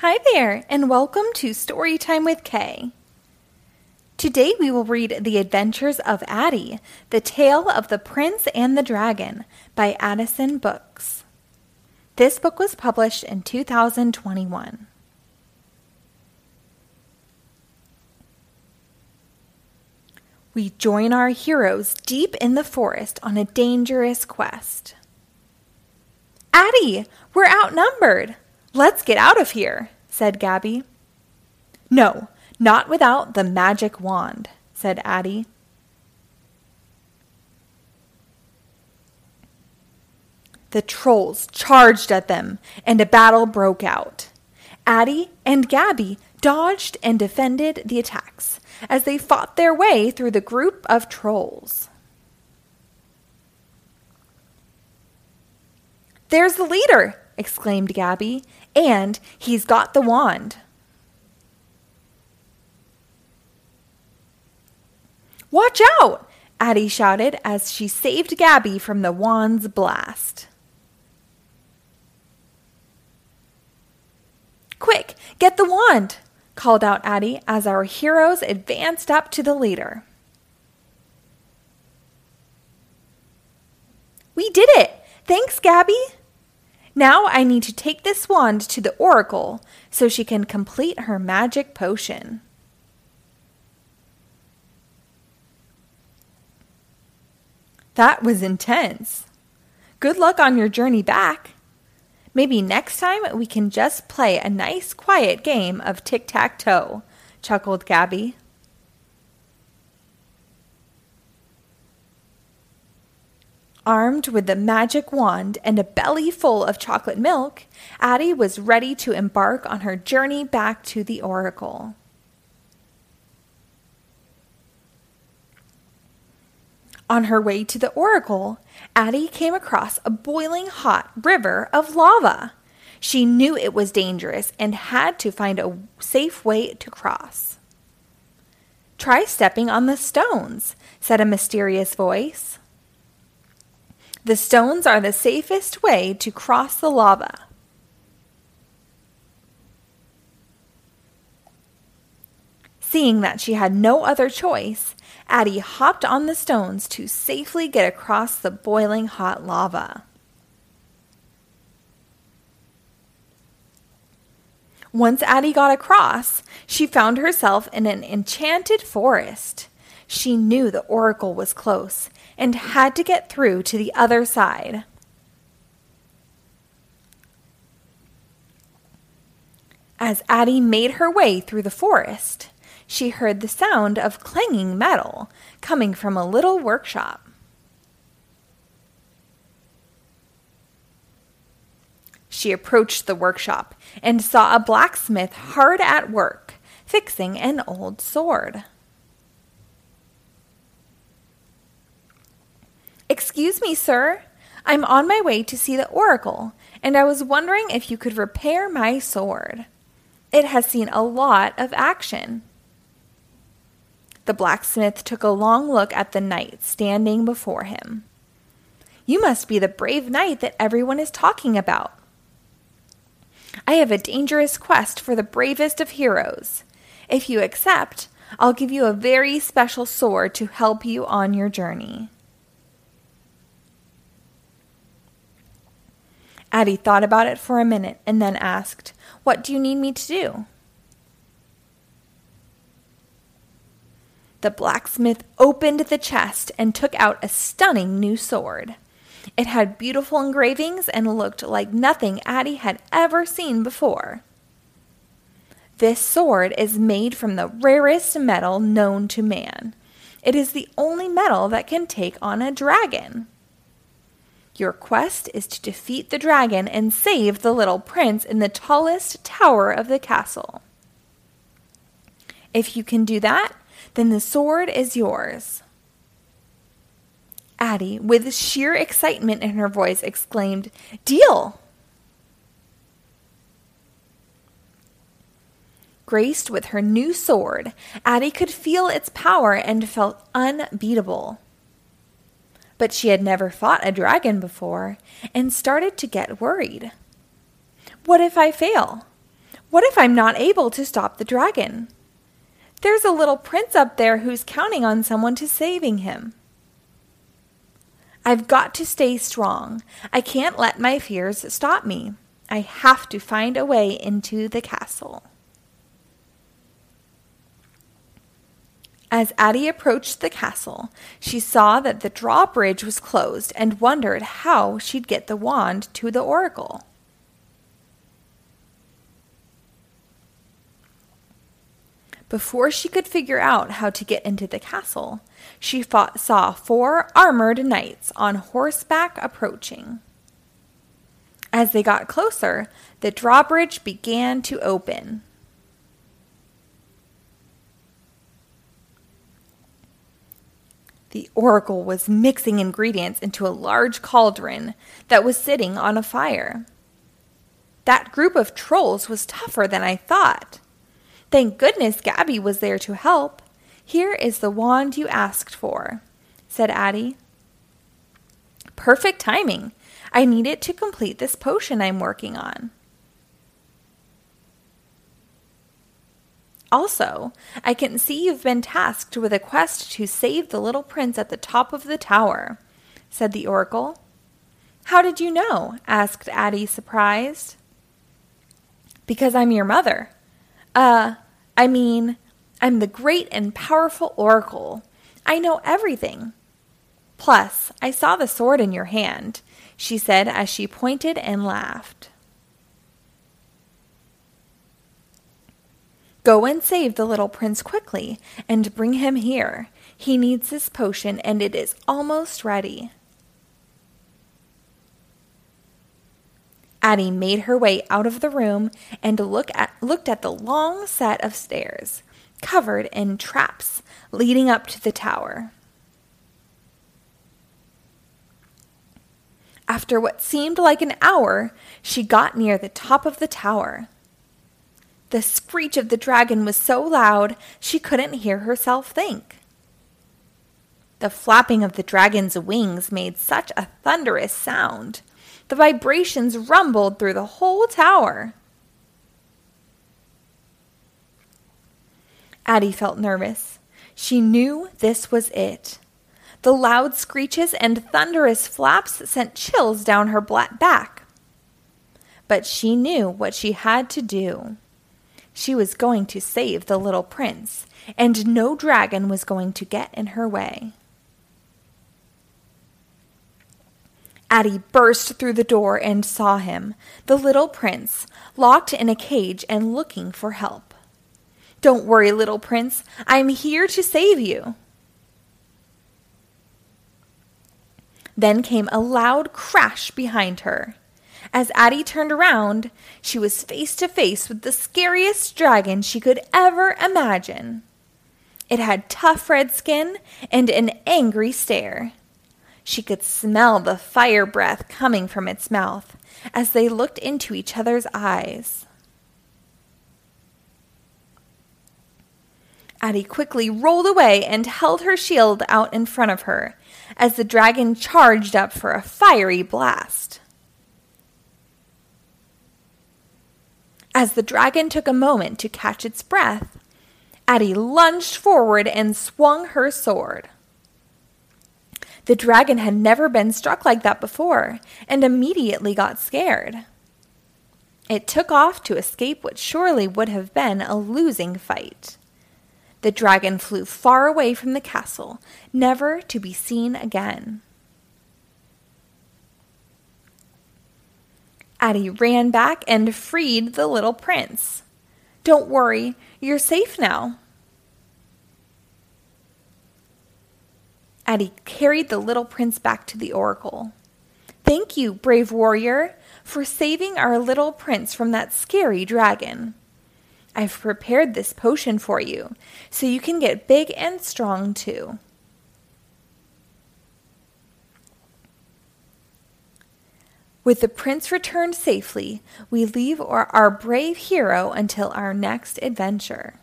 Hi there, and welcome to Storytime with K. Today we will read The Adventures of Addy, The Tale of the Prince and the Dragon by Adisan Books. This book was published in 2021. We join our heroes deep in the forest on a dangerous quest. Addy, we're outnumbered! Let's get out of here, said Gabby. No, not without the magic wand, said Addy. The trolls charged at them, and a battle broke out. Addy and Gabby dodged and defended the attacks as they fought their way through the group of trolls. There's the leader, exclaimed Gabby, and he's got the wand. Watch out! Addy shouted as she saved Gabby from the wand's blast. Quick, get the wand! called out Addy as our heroes advanced up to the leader. We did it! Thanks, Gabby! Now I need to take this wand to the oracle so she can complete her magic potion. That was intense. Good luck on your journey back. Maybe next time we can just play a nice quiet game of tic tac toe, chuckled Gabby. Armed with the magic wand and a belly full of chocolate milk, Addy was ready to embark on her journey back to the Oracle. On her way to the Oracle, Addy came across a boiling hot river of lava. She knew it was dangerous and had to find a safe way to cross. Try stepping on the stones, said a mysterious voice. The stones are the safest way to cross the lava. Seeing that she had no other choice, Addy hopped on the stones to safely get across the boiling hot lava. Once Addy got across, she found herself in an enchanted forest. She knew the oracle was close and had to get through to the other side. As Addy made her way through the forest, she heard the sound of clanging metal coming from a little workshop. She approached the workshop and saw a blacksmith hard at work fixing an old sword. Excuse me, sir. I'm on my way to see the oracle, and I was wondering if you could repair my sword. It has seen a lot of action. The blacksmith took a long look at the knight standing before him. You must be the brave knight that everyone is talking about. I have a dangerous quest for the bravest of heroes. If you accept, I'll give you a very special sword to help you on your journey. Addy thought about it for a minute and then asked, What do you need me to do? The blacksmith opened the chest and took out a stunning new sword. It had beautiful engravings and looked like nothing Addy had ever seen before. This sword is made from the rarest metal known to man. It is the only metal that can take on a dragon. Your quest is to defeat the dragon and save the little prince in the tallest tower of the castle. If you can do that, then the sword is yours. Addy, with sheer excitement in her voice, exclaimed, Deal! Graced with her new sword, Addy could feel its power and felt unbeatable. But she had never fought a dragon before and started to get worried. What if I fail? What if I'm not able to stop the dragon? There's a little prince up there who's counting on someone to saving him. I've got to stay strong. I can't let my fears stop me. I have to find a way into the castle. As Addy approached the castle, she saw that the drawbridge was closed and wondered how she'd get the wand to the oracle. Before she could figure out how to get into the castle, she fought, saw four armored knights on horseback approaching. As they got closer, the drawbridge began to open. The oracle was mixing ingredients into a large cauldron that was sitting on a fire. That group of trolls was tougher than I thought. Thank goodness Gabby was there to help. Here is the wand you asked for, said Addy. Perfect timing. I need it to complete this potion I'm working on. Also, I can see you've been tasked with a quest to save the little prince at the top of the tower, said the oracle. How did you know? asked Addy, surprised. Because I'm your mother, uh, I mean, I'm the great and powerful oracle. I know everything. Plus, I saw the sword in your hand, she said as she pointed and laughed. Go and save the little prince quickly and bring him here. He needs this potion and it is almost ready. Addy made her way out of the room and look at, looked at the long set of stairs, covered in traps, leading up to the tower. After what seemed like an hour, she got near the top of the tower. The screech of the dragon was so loud she couldn't hear herself think. The flapping of the dragon's wings made such a thunderous sound the vibrations rumbled through the whole tower. Addy felt nervous. She knew this was it. The loud screeches and thunderous flaps sent chills down her black back. But she knew what she had to do. She was going to save the little prince, and no dragon was going to get in her way. Addy burst through the door and saw him, the little prince, locked in a cage and looking for help. Don't worry, little prince, I am here to save you. Then came a loud crash behind her. As Addy turned around, she was face to face with the scariest dragon she could ever imagine. It had tough red skin and an angry stare. She could smell the fire breath coming from its mouth as they looked into each other's eyes. Addy quickly rolled away and held her shield out in front of her as the dragon charged up for a fiery blast. As the dragon took a moment to catch its breath, Addy lunged forward and swung her sword. The dragon had never been struck like that before and immediately got scared. It took off to escape what surely would have been a losing fight. The dragon flew far away from the castle, never to be seen again. Addy ran back and freed the little prince. Don't worry, you're safe now, Addy carried the little prince back to the oracle. Thank you, brave warrior, for saving our little prince from that scary dragon. I've prepared this potion for you, so you can get big and strong too. With the prince returned safely, we leave our, brave hero until our next adventure.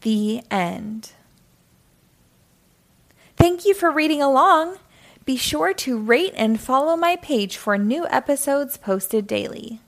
The end. Thank you for reading along. Be sure to rate and follow my page for new episodes posted daily.